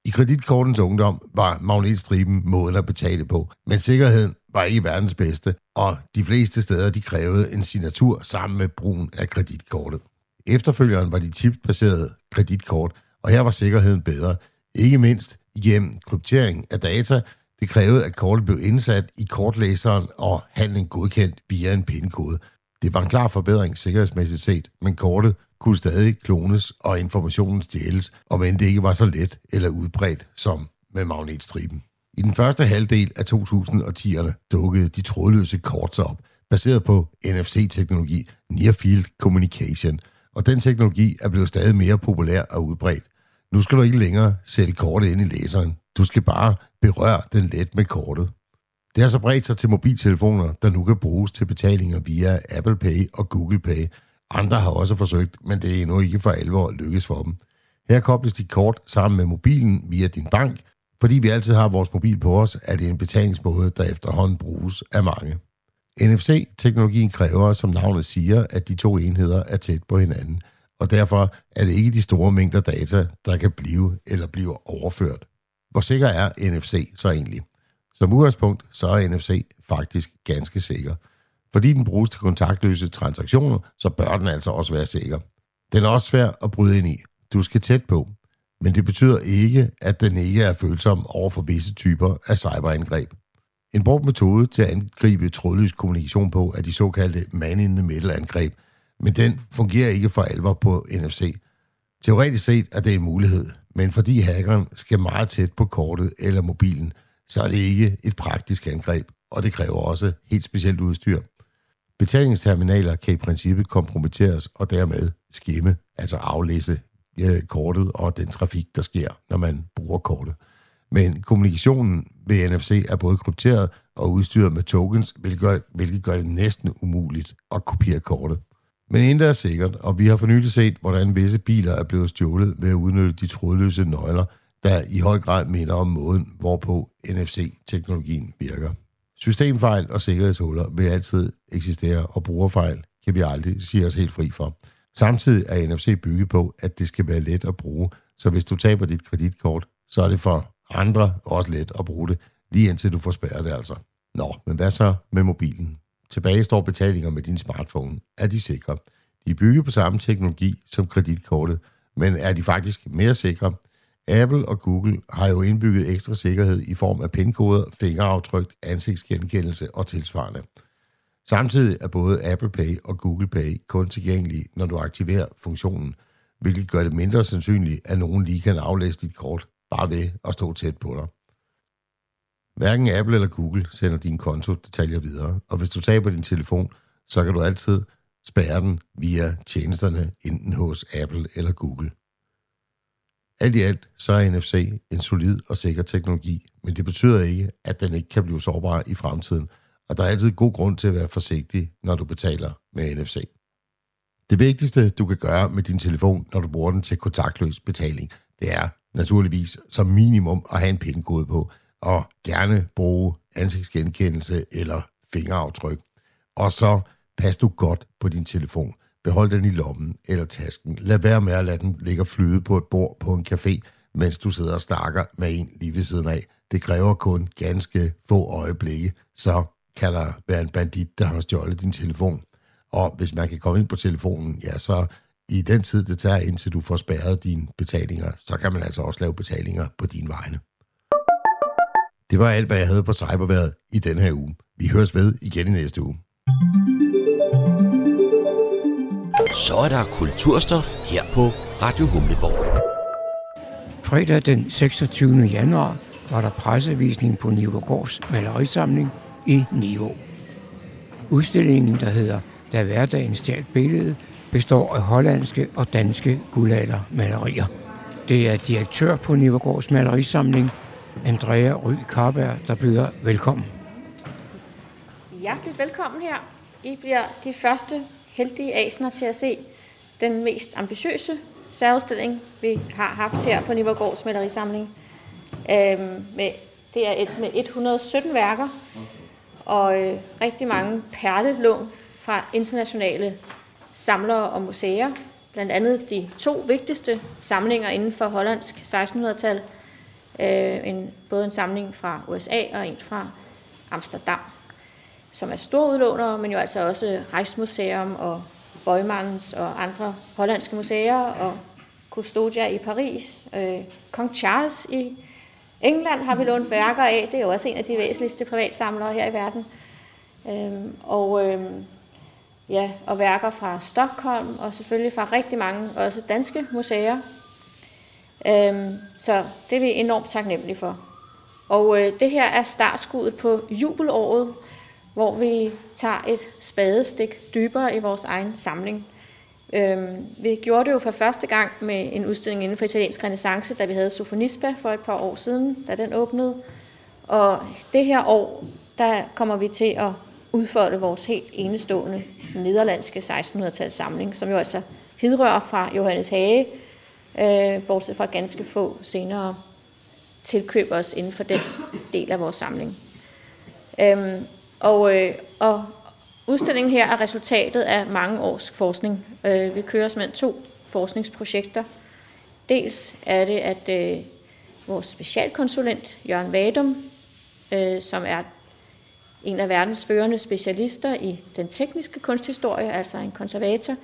I kreditkortens ungdom var magnetstriben måden at betale på, men sikkerheden var ikke verdens bedste, og de fleste steder de krævede en signatur sammen med brugen af kreditkortet. Efterfølgeren var de chipbaserede kreditkort, og her var sikkerheden bedre, ikke mindst hjem, kryptering af data. Det krævede, at kortet blev indsat i kortlæseren og handlen godkendt via en pindkode. Det var en klar forbedring sikkerhedsmæssigt set, men kortet kunne stadig klones og informationen stjæles, om end det ikke var så let eller udbredt som med magnetstriben. I den første halvdel af 2010'erne dukkede de trådløse kort sig op, baseret på NFC-teknologi, Near Field Communication, og den teknologi er blevet stadig mere populær og udbredt. Nu skal du ikke længere sætte kortet ind i læseren. Du skal bare berøre den let med kortet. Det har så bredt sig til mobiltelefoner, der nu kan bruges til betalinger via Apple Pay og Google Pay. Andre har også forsøgt, men det er endnu ikke for alvor lykkes for dem. Her kobles dit kort sammen med mobilen via din bank. Fordi vi altid har vores mobil på os, er det en betalingsmåde, der efterhånden bruges af mange. NFC-teknologien kræver, som navnet siger, at de to enheder er tæt på hinanden, og derfor er det ikke de store mængder data, der kan blive eller blive overført. Hvor sikker er NFC så egentlig? Som udgangspunkt, så er NFC faktisk ganske sikker. Fordi den bruges til kontaktløse transaktioner, så bør den altså også være sikker. Den er også svær at bryde ind i. Du skal tæt på. Men det betyder ikke, at den ikke er følsom over for visse typer af cyberangreb. En brugt metode til at angribe trådløs kommunikation på er de såkaldte man-in-the-middle-angreb, men den fungerer ikke for alvor på NFC. Teoretisk set er det en mulighed, men fordi hackeren skal meget tæt på kortet eller mobilen, så er det ikke et praktisk angreb, og det kræver også helt specielt udstyr. Betalingsterminaler kan i princippet kompromitteres og dermed skimme, altså aflæse øh, kortet og den trafik, der sker, når man bruger kortet. Men kommunikationen ved NFC er både krypteret og udstyret med tokens, hvilket gør, hvilket gør det næsten umuligt at kopiere kortet. Men intet er sikkert, og vi har for nylig set, hvordan visse biler er blevet stjålet ved at udnytte de trådløse nøgler, der i høj grad minder om måden, hvorpå NFC-teknologien virker. Systemfejl og sikkerhedshuller vil altid eksistere, og brugerfejl kan vi aldrig sige os helt fri for. Samtidig er NFC bygget på, at det skal være let at bruge, så hvis du taber dit kreditkort, så er det for andre også let at bruge det, lige indtil du får spærret det altså. Nå, men hvad så med mobilen? Tilbage står betalinger med din smartphone. Er de sikre? De er bygget på samme teknologi som kreditkortet, men er de faktisk mere sikre? Apple og Google har jo indbygget ekstra sikkerhed i form af pindkoder, fingeraftryk, ansigtsgenkendelse og tilsvarende. Samtidig er både Apple Pay og Google Pay kun tilgængelige, når du aktiverer funktionen, hvilket gør det mindre sandsynligt, at nogen lige kan aflæse dit kort bare ved at stå tæt på dig. Hverken Apple eller Google sender dine kontodetaljer videre, og hvis du taber din telefon, så kan du altid spærre den via tjenesterne enten hos Apple eller Google. Alt i alt så er NFC en solid og sikker teknologi, men det betyder ikke, at den ikke kan blive sårbar i fremtiden, og der er altid god grund til at være forsigtig, når du betaler med NFC. Det vigtigste, du kan gøre med din telefon, når du bruger den til kontaktløs betaling, det er naturligvis som minimum at have en pindkode på, og gerne bruge ansigtsgenkendelse eller fingeraftryk. Og så pas du godt på din telefon. Behold den i lommen eller tasken. Lad være med at lade den ligge og flyde på et bord på en café, mens du sidder og snakker med en lige ved siden af. Det kræver kun ganske få øjeblikke, så kan der være en bandit, der har stjålet din telefon. Og hvis man kan komme ind på telefonen, ja, så i den tid, det tager, indtil du får spærret dine betalinger, så kan man altså også lave betalinger på dine vegne. Det var alt, hvad jeg havde på cyberværet i denne her uge. Vi høres ved igen i næste uge. Så er der kulturstof her på Radio Humleborg. Fredag den 26. januar var der pressevisning på Nivogårds malerisamling i Niveau. Udstillingen, der hedder Da hverdagen stjal billedet, består af hollandske og danske guldaldermalerier. Det er direktør på Nivogårds malerisamling, Andrea Ry Karberg, der byder velkommen. Hjerteligt velkommen her. I bliver de første heldige asener til at se den mest ambitiøse særudstilling, vi har haft her på Nivogårds malerisamling. Øhm, med, det er et, med 117 værker og øh, rigtig mange perlelån fra internationale samlere og museer. Blandt andet de to vigtigste samlinger inden for hollandsk 1600-tal. Øh, en, både en samling fra USA og en fra Amsterdam, som er store udlånere, men jo altså også Rijksmuseum og Bøjmans og andre hollandske museer og Custodia i Paris. Øh, Kong Charles i England har vi lånt værker af. Det er jo også en af de væsentligste privatsamlere her i verden. Øh, og øh, ja, og værker fra Stockholm, og selvfølgelig fra rigtig mange også danske museer. Øhm, så det er vi enormt taknemmelige for. Og øh, det her er startskuddet på jubelåret, hvor vi tager et spadestik dybere i vores egen samling. Øhm, vi gjorde det jo for første gang med en udstilling inden for italiensk renaissance, da vi havde Sofonisba for et par år siden, da den åbnede. Og det her år, der kommer vi til at udfolde vores helt enestående nederlandske 1600-tals samling, som jo altså hidrører fra Johannes Hage, øh, bortset fra ganske få senere tilkøber os inden for den del af vores samling. Øhm, og, øh, og udstillingen her er resultatet af mange års forskning. Øh, vi kører simpelthen to forskningsprojekter. Dels er det, at øh, vores specialkonsulent, Jørgen Vadum, øh, som er en af verdens førende specialister i den tekniske kunsthistorie, altså en konservator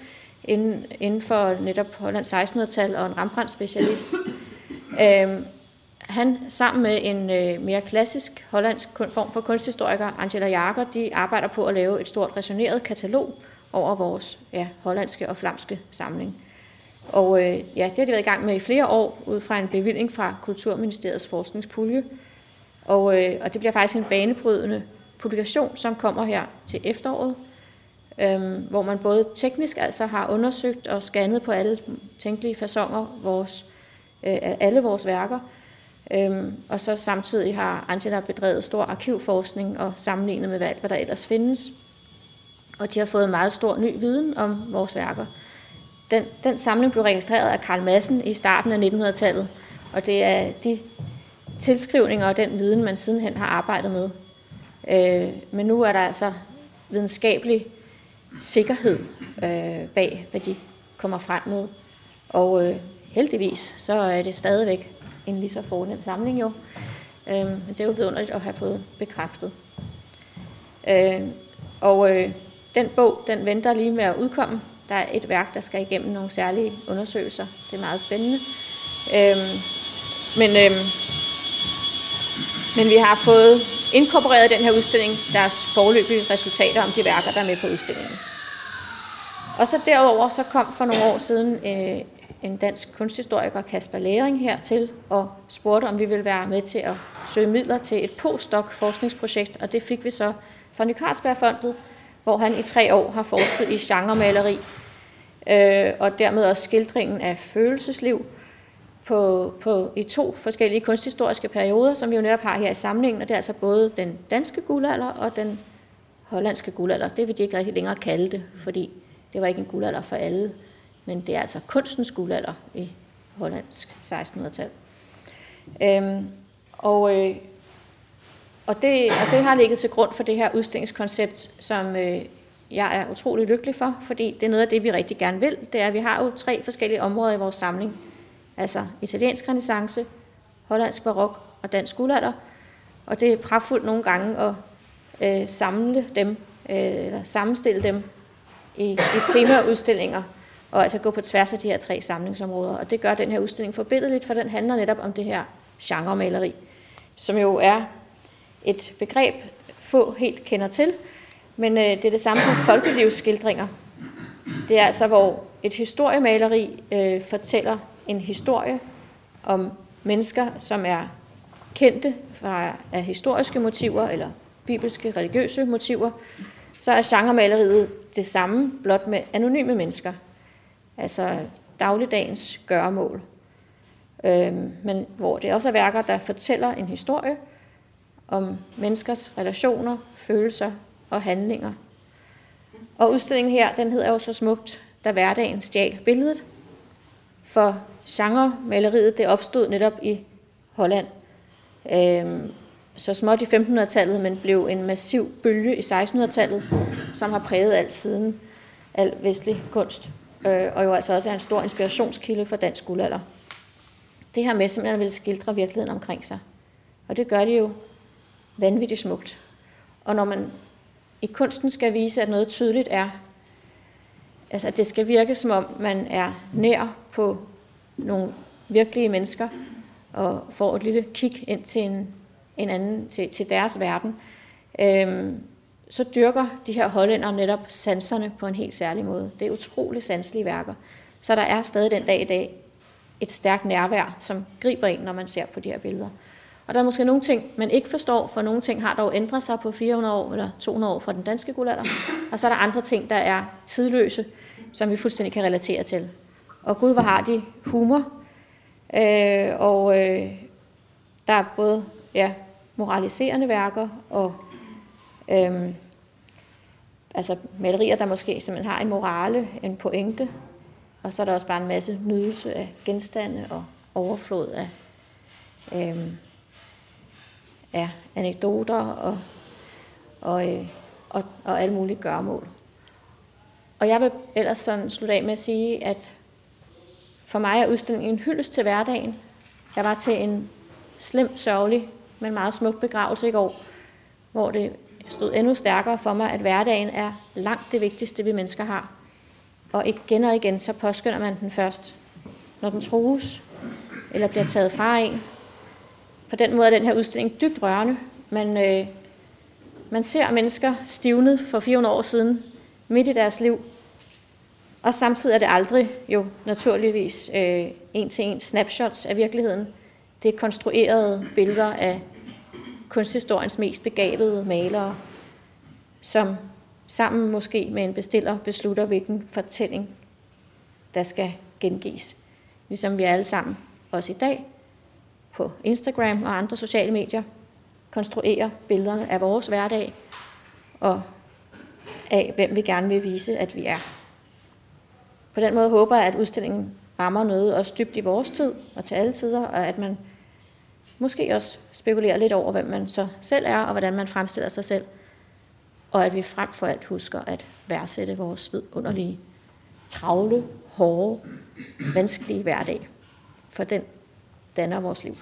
inden, inden for netop Hollands 1600-tal og en Rembrandt-specialist. Øhm, han sammen med en øh, mere klassisk hollandsk form for kunsthistoriker, Angela Jager, de arbejder på at lave et stort resoneret katalog over vores ja, hollandske og flamske samling. Og øh, ja, det har de været i gang med i flere år, ud fra en bevilling fra Kulturministeriets forskningspulje. Og, øh, og det bliver faktisk en banebrydende publikation, som kommer her til efteråret, øh, hvor man både teknisk altså har undersøgt og scannet på alle tænkelige fasonger vores, øh, alle vores værker, Øhm, og så samtidig har Angela bedrevet stor arkivforskning og sammenlignet med alt, hvad der ellers findes. Og de har fået meget stor ny viden om vores værker. Den, den samling blev registreret af Karl Madsen i starten af 1900-tallet, og det er de tilskrivninger og den viden, man sidenhen har arbejdet med. Øh, men nu er der altså videnskabelig sikkerhed øh, bag, hvad de kommer frem med. Og øh, heldigvis, så er det stadigvæk en lige så fornem samling jo. Øh, det er jo vidunderligt at have fået bekræftet. Øh, og øh, den bog, den venter lige med at udkomme. Der er et værk, der skal igennem nogle særlige undersøgelser. Det er meget spændende. Øh, men, øh, men vi har fået inkorporeret i den her udstilling deres forløbige resultater om de værker, der er med på udstillingen. Og så derover så kom for nogle år siden øh, en dansk kunsthistoriker, Kasper Læring, hertil og spurgte, om vi ville være med til at søge midler til et postdoc forskningsprojekt, og det fik vi så fra Ny Carlsbergfondet, hvor han i tre år har forsket i genremaleri, øh, og dermed også skildringen af følelsesliv på, på, i to forskellige kunsthistoriske perioder, som vi jo netop har her i samlingen, og det er altså både den danske guldalder og den hollandske guldalder. Det vil de ikke rigtig længere kalde det, fordi det var ikke en guldalder for alle men det er altså kunstens guldalder i hollandsk 1600-tal. Øhm, og, øh, og, det, og det har ligget til grund for det her udstillingskoncept, som øh, jeg er utrolig lykkelig for, fordi det er noget af det, vi rigtig gerne vil. Det er, at vi har jo tre forskellige områder i vores samling. Altså italiensk renaissance, hollandsk barok og dansk guldalder. Og det er pragtfuldt nogle gange at øh, samle dem, øh, eller sammenstille dem i, i temaudstillinger, og altså gå på tværs af de her tre samlingsområder. Og det gør den her udstilling forbindeligt, for den handler netop om det her genremaleri, som jo er et begreb, få helt kender til, men øh, det er det samme som folkelivsskildringer. Det er altså, hvor et historiemaleri øh, fortæller en historie om mennesker, som er kendte fra, af historiske motiver eller bibelske religiøse motiver, så er genremaleriet det samme, blot med anonyme mennesker, altså dagligdagens gøremål. Øhm, men hvor det også er værker, der fortæller en historie om menneskers relationer, følelser og handlinger. Og udstillingen her, den hedder jo så smukt, da hverdagen stjal billedet. For genremaleriet, det opstod netop i Holland. Øhm, så småt i 1500-tallet, men blev en massiv bølge i 1600-tallet, som har præget alt siden al vestlig kunst øh, og jo altså også er en stor inspirationskilde for dansk guldalder. Det her med simpelthen at vil skildre virkeligheden omkring sig. Og det gør det jo vanvittigt smukt. Og når man i kunsten skal vise, at noget tydeligt er, altså at det skal virke som om man er nær på nogle virkelige mennesker, og får et lille kig ind til en, en anden, til, til deres verden, øhm, så dyrker de her hollænder netop sanserne på en helt særlig måde. Det er utroligt sanselige værker. Så der er stadig den dag i dag et stærkt nærvær, som griber ind, når man ser på de her billeder. Og der er måske nogle ting, man ikke forstår, for nogle ting har dog ændret sig på 400 år eller 200 år fra den danske guldalder. Og så er der andre ting, der er tidløse, som vi fuldstændig kan relatere til. Og Gud, hvor har de humor. Øh, og øh, der er både ja, moraliserende værker og øh, altså malerier, der måske simpelthen har en morale, en pointe. Og så er der også bare en masse nydelse af genstande og overflod af øh, ja, anekdoter og, og, øh, og, og alle mulige gørmål. Og jeg vil ellers sådan slutte af med at sige, at for mig er udstillingen en hyldest til hverdagen. Jeg var til en slem, sørgelig, men meget smuk begravelse i går, hvor det stod endnu stærkere for mig, at hverdagen er langt det vigtigste, vi mennesker har. Og igen og igen, så påskynder man den først, når den trues, eller bliver taget fra en, på den måde er den her udstilling dybt rørende. Man, øh, man ser mennesker stivnet for 400 år siden, midt i deres liv, og samtidig er det aldrig jo naturligvis øh, en til en snapshots af virkeligheden. Det er konstruerede billeder af kunsthistoriens mest begavede malere, som sammen måske med en bestiller beslutter, hvilken fortælling, der skal gengives. Ligesom vi alle sammen, også i dag, på Instagram og andre sociale medier, konstruerer billederne af vores hverdag og af, hvem vi gerne vil vise, at vi er. På den måde håber jeg, at udstillingen rammer noget også dybt i vores tid og til alle tider, og at man måske også spekulerer lidt over, hvem man så selv er, og hvordan man fremstiller sig selv. Og at vi frem for alt husker at værdsætte vores vidunderlige, travle, hårde, vanskelige hverdag. For den danner vores liv.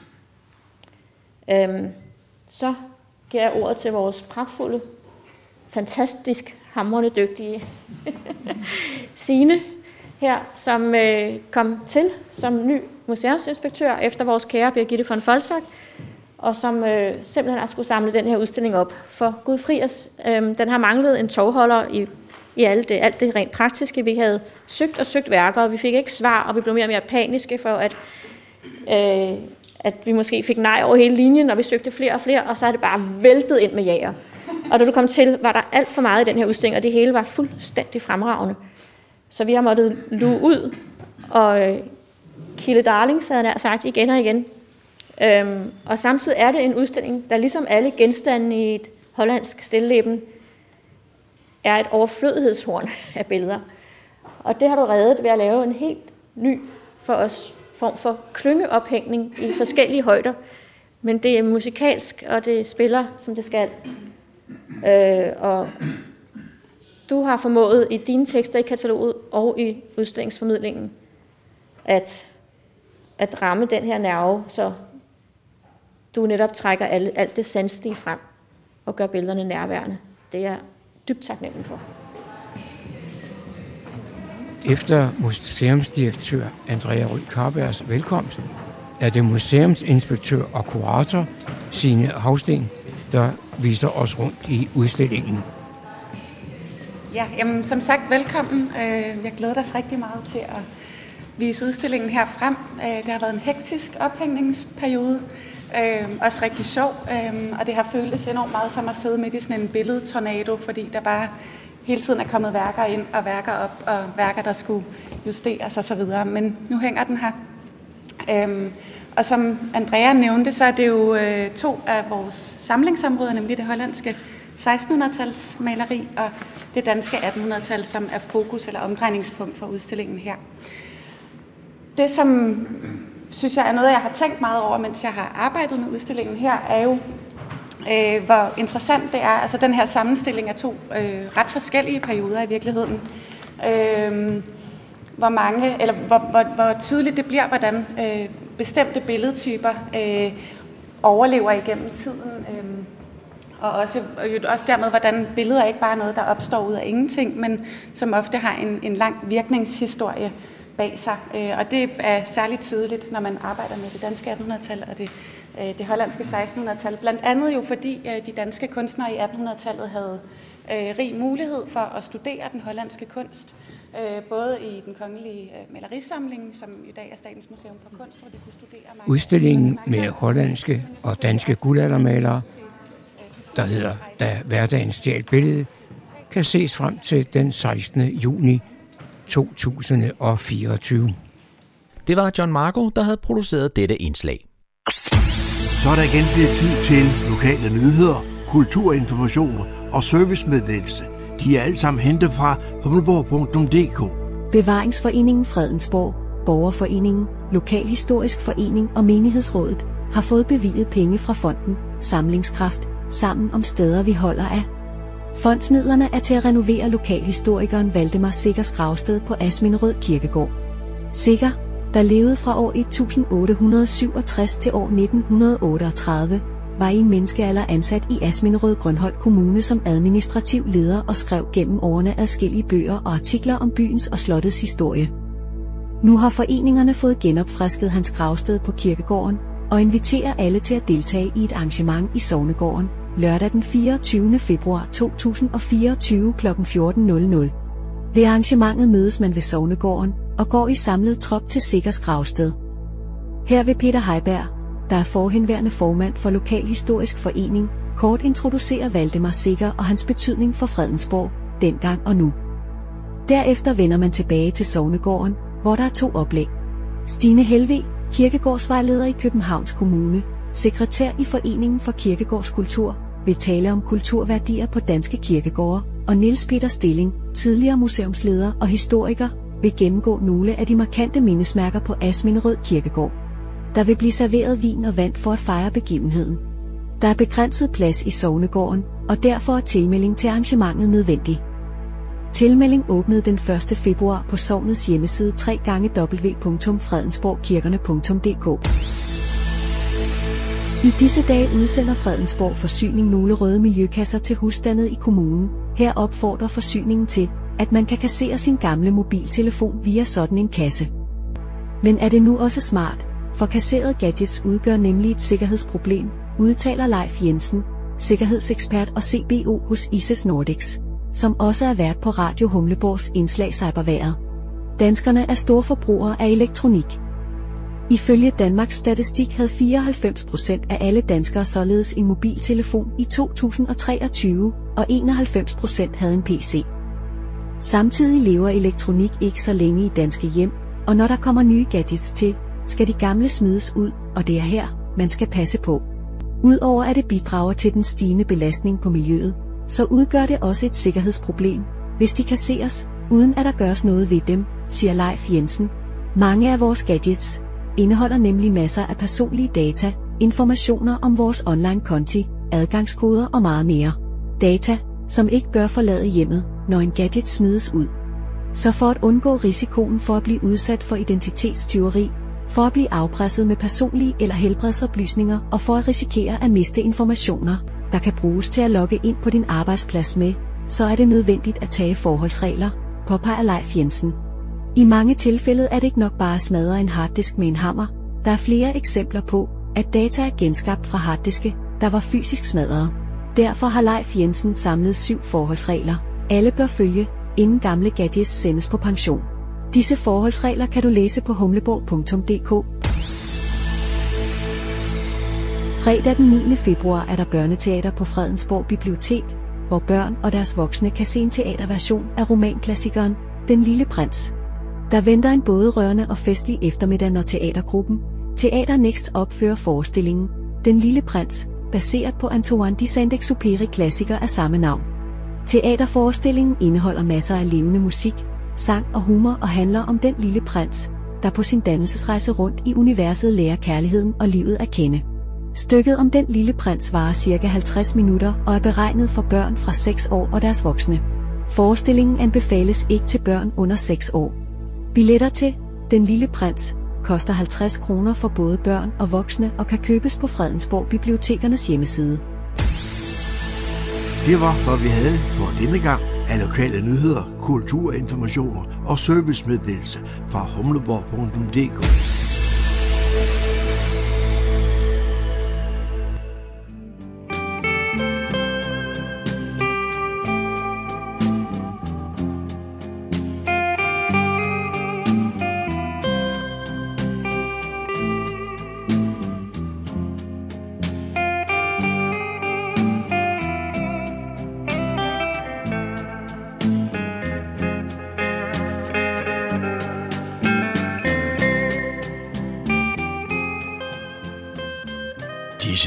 Øhm, så giver jeg ordet til vores pragtfulde, fantastisk hamrende dygtige Sine her, som øh, kom til som ny museumsinspektør efter vores kære Birgitte von Folsak, og som øh, simpelthen har skulle samle den her udstilling op. For Gud fri os, øh, den har manglet en togholder i, i alt det, alt det rent praktiske. Vi havde søgt og søgt værker, og vi fik ikke svar, og vi blev mere og mere paniske for, at øh, at vi måske fik nej over hele linjen, og vi søgte flere og flere, og så er det bare væltet ind med jager. Og da du kom til, var der alt for meget i den her udstilling, og det hele var fuldstændig fremragende. Så vi har måttet luge ud og øh, kilde darling, så jeg sagt, igen og igen. Øhm, og samtidig er det en udstilling, der ligesom alle genstande i et hollandsk stilleben, er et overflødighedshorn af billeder. Og det har du reddet ved at lave en helt ny for os form for klyngeophængning i forskellige højder. Men det er musikalsk, og det spiller, som det skal. Øh, og du har formået i dine tekster i kataloget og i udstillingsformidlingen at, at ramme den her nerve, så du netop trækker alt, alt det sanselige frem og gør billederne nærværende. Det er jeg dybt taknemmelig for. Efter museumsdirektør Andrea Rød Karbergs velkomst, er det museumsinspektør og kurator Signe Havsten, der viser os rundt i udstillingen. Ja, jamen, som sagt, velkommen. Øh, jeg glæder os rigtig meget til at vise udstillingen her frem. Øh, det har været en hektisk ophængningsperiode, øh, også rigtig sjov, og det har føltes enormt meget som at sidde midt i sådan en billedtornado, fordi der bare hele tiden er kommet værker ind og værker op, og værker, der skulle justeres osv. Men nu hænger den her. Øhm, og som Andrea nævnte, så er det jo øh, to af vores samlingsområder, nemlig det hollandske 1600-tals maleri og det danske 1800-tal, som er fokus eller omdrejningspunkt for udstillingen her. Det, som synes jeg er noget, jeg har tænkt meget over, mens jeg har arbejdet med udstillingen her, er jo øh, hvor interessant det er, altså den her sammenstilling af to øh, ret forskellige perioder i virkeligheden. Øh, hvor mange, eller hvor, hvor, hvor tydeligt det bliver, hvordan øh, bestemte billedtyper øh, overlever igennem tiden. Øh, og også, også dermed, hvordan billeder ikke bare er noget, der opstår ud af ingenting, men som ofte har en, en lang virkningshistorie bag sig. Øh, og det er særligt tydeligt, når man arbejder med det danske 1800-tal og det øh, det hollandske 1600-tal. Blandt andet jo fordi øh, de danske kunstnere i 1800-tallet havde rig mulighed for at studere den hollandske kunst. Både i den kongelige malerisamling, som i dag er Statens Museum for Kunst, hvor de kunne studere Udstillingen med hollandske og danske guldaldermalere, der hedder Da hverdagen stjal billedet, kan ses frem til den 16. juni 2024. Det var John Marco, der havde produceret dette indslag. Så er der igen blevet tid til lokale nyheder, kulturinformationer og servicemeddelelse. De er alle sammen hentet fra humleborg.dk. Bevaringsforeningen Fredensborg, Borgerforeningen, Lokalhistorisk Forening og Menighedsrådet har fået bevilget penge fra fonden Samlingskraft sammen om steder vi holder af. Fondsmidlerne er til at renovere lokalhistorikeren Valdemar Sikkers gravsted på Asminderød Kirkegård. Sikker, der levede fra år 1867 til år 1938, var i en menneskealder ansat i Asminderød Grønholdt Kommune som administrativ leder og skrev gennem årene adskillige bøger og artikler om byens og slottets historie. Nu har foreningerne fået genopfrisket hans gravsted på kirkegården og inviterer alle til at deltage i et arrangement i Sognegården lørdag den 24. februar 2024 kl. 14.00. Ved arrangementet mødes man ved Sognegården og går i samlet trop til Sikkers gravsted. Her vil Peter Heiberg, der er forhenværende formand for Lokalhistorisk Forening, kort introducere Valdemar Sikker og hans betydning for Fredensborg, dengang og nu. Derefter vender man tilbage til Sognegården, hvor der er to oplæg. Stine Helve, kirkegårdsvejleder i Københavns Kommune, sekretær i Foreningen for Kirkegårdskultur, vil tale om kulturværdier på danske kirkegårde, og Niels Peter Stilling, tidligere museumsleder og historiker, vil gennemgå nogle af de markante mindesmærker på Asminderød Kirkegård. Der vil blive serveret vin og vand for at fejre begivenheden. Der er begrænset plads i Sognegården, og derfor er tilmelding til arrangementet nødvendig. Tilmelding åbnede den 1. februar på sovnets hjemmeside www.fredensborgkirkerne.dk. I disse dage udsender Fredensborg Forsyning nogle røde miljøkasser til husstandet i kommunen. Her opfordrer forsyningen til, at man kan kassere sin gamle mobiltelefon via sådan en kasse. Men er det nu også smart, for kasserede gadgets udgør nemlig et sikkerhedsproblem, udtaler Leif Jensen, sikkerhedsekspert og CBO hos ISIS Nordics, som også er vært på Radio Humleborgs indslag Cyberværet. Danskerne er store forbrugere af elektronik. Ifølge Danmarks Statistik havde 94% af alle danskere således en mobiltelefon i 2023, og 91% havde en PC. Samtidig lever elektronik ikke så længe i danske hjem, og når der kommer nye gadgets til, skal de gamle smides ud, og det er her, man skal passe på. Udover at det bidrager til den stigende belastning på miljøet, så udgør det også et sikkerhedsproblem, hvis de kasseres, uden at der gøres noget ved dem, siger Leif Jensen. Mange af vores gadgets indeholder nemlig masser af personlige data, informationer om vores online konti, adgangskoder og meget mere. Data, som ikke bør forlade hjemmet, når en gadget smides ud. Så for at undgå risikoen for at blive udsat for identitetstyveri, for at blive afpresset med personlige eller helbredsoplysninger og for at risikere at miste informationer, der kan bruges til at logge ind på din arbejdsplads med, så er det nødvendigt at tage forholdsregler, påpeger Leif Jensen. I mange tilfælde er det ikke nok bare at smadre en harddisk med en hammer. Der er flere eksempler på, at data er genskabt fra harddiske, der var fysisk smadret. Derfor har Leif Jensen samlet syv forholdsregler. Alle bør følge, inden gamle gadgets sendes på pension. Disse forholdsregler kan du læse på humleborg.dk. Fredag den 9. februar er der børneteater på Fredensborg Bibliotek, hvor børn og deres voksne kan se en teaterversion af romanklassikeren Den Lille Prins. Der venter en både rørende og festlig eftermiddag, når teatergruppen Teater Next opfører forestillingen Den Lille Prins, baseret på Antoine de Saint-Exupéry klassiker af samme navn. Teaterforestillingen indeholder masser af levende musik, sang og humor og handler om den lille prins, der på sin dannelsesrejse rundt i universet lærer kærligheden og livet at kende. Stykket om den lille prins varer cirka 50 minutter og er beregnet for børn fra 6 år og deres voksne. Forestillingen anbefales ikke til børn under 6 år. Billetter til Den Lille Prins koster 50 kroner for både børn og voksne og kan købes på Fredensborg Bibliotekernes hjemmeside. Det var, hvad vi havde for denne gang af lokale nyheder, kulturinformationer og servicemeddelelse fra humleborg.dk.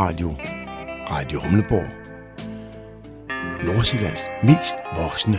Radio, Radio Humleborg. Nordsjællands mest voksne.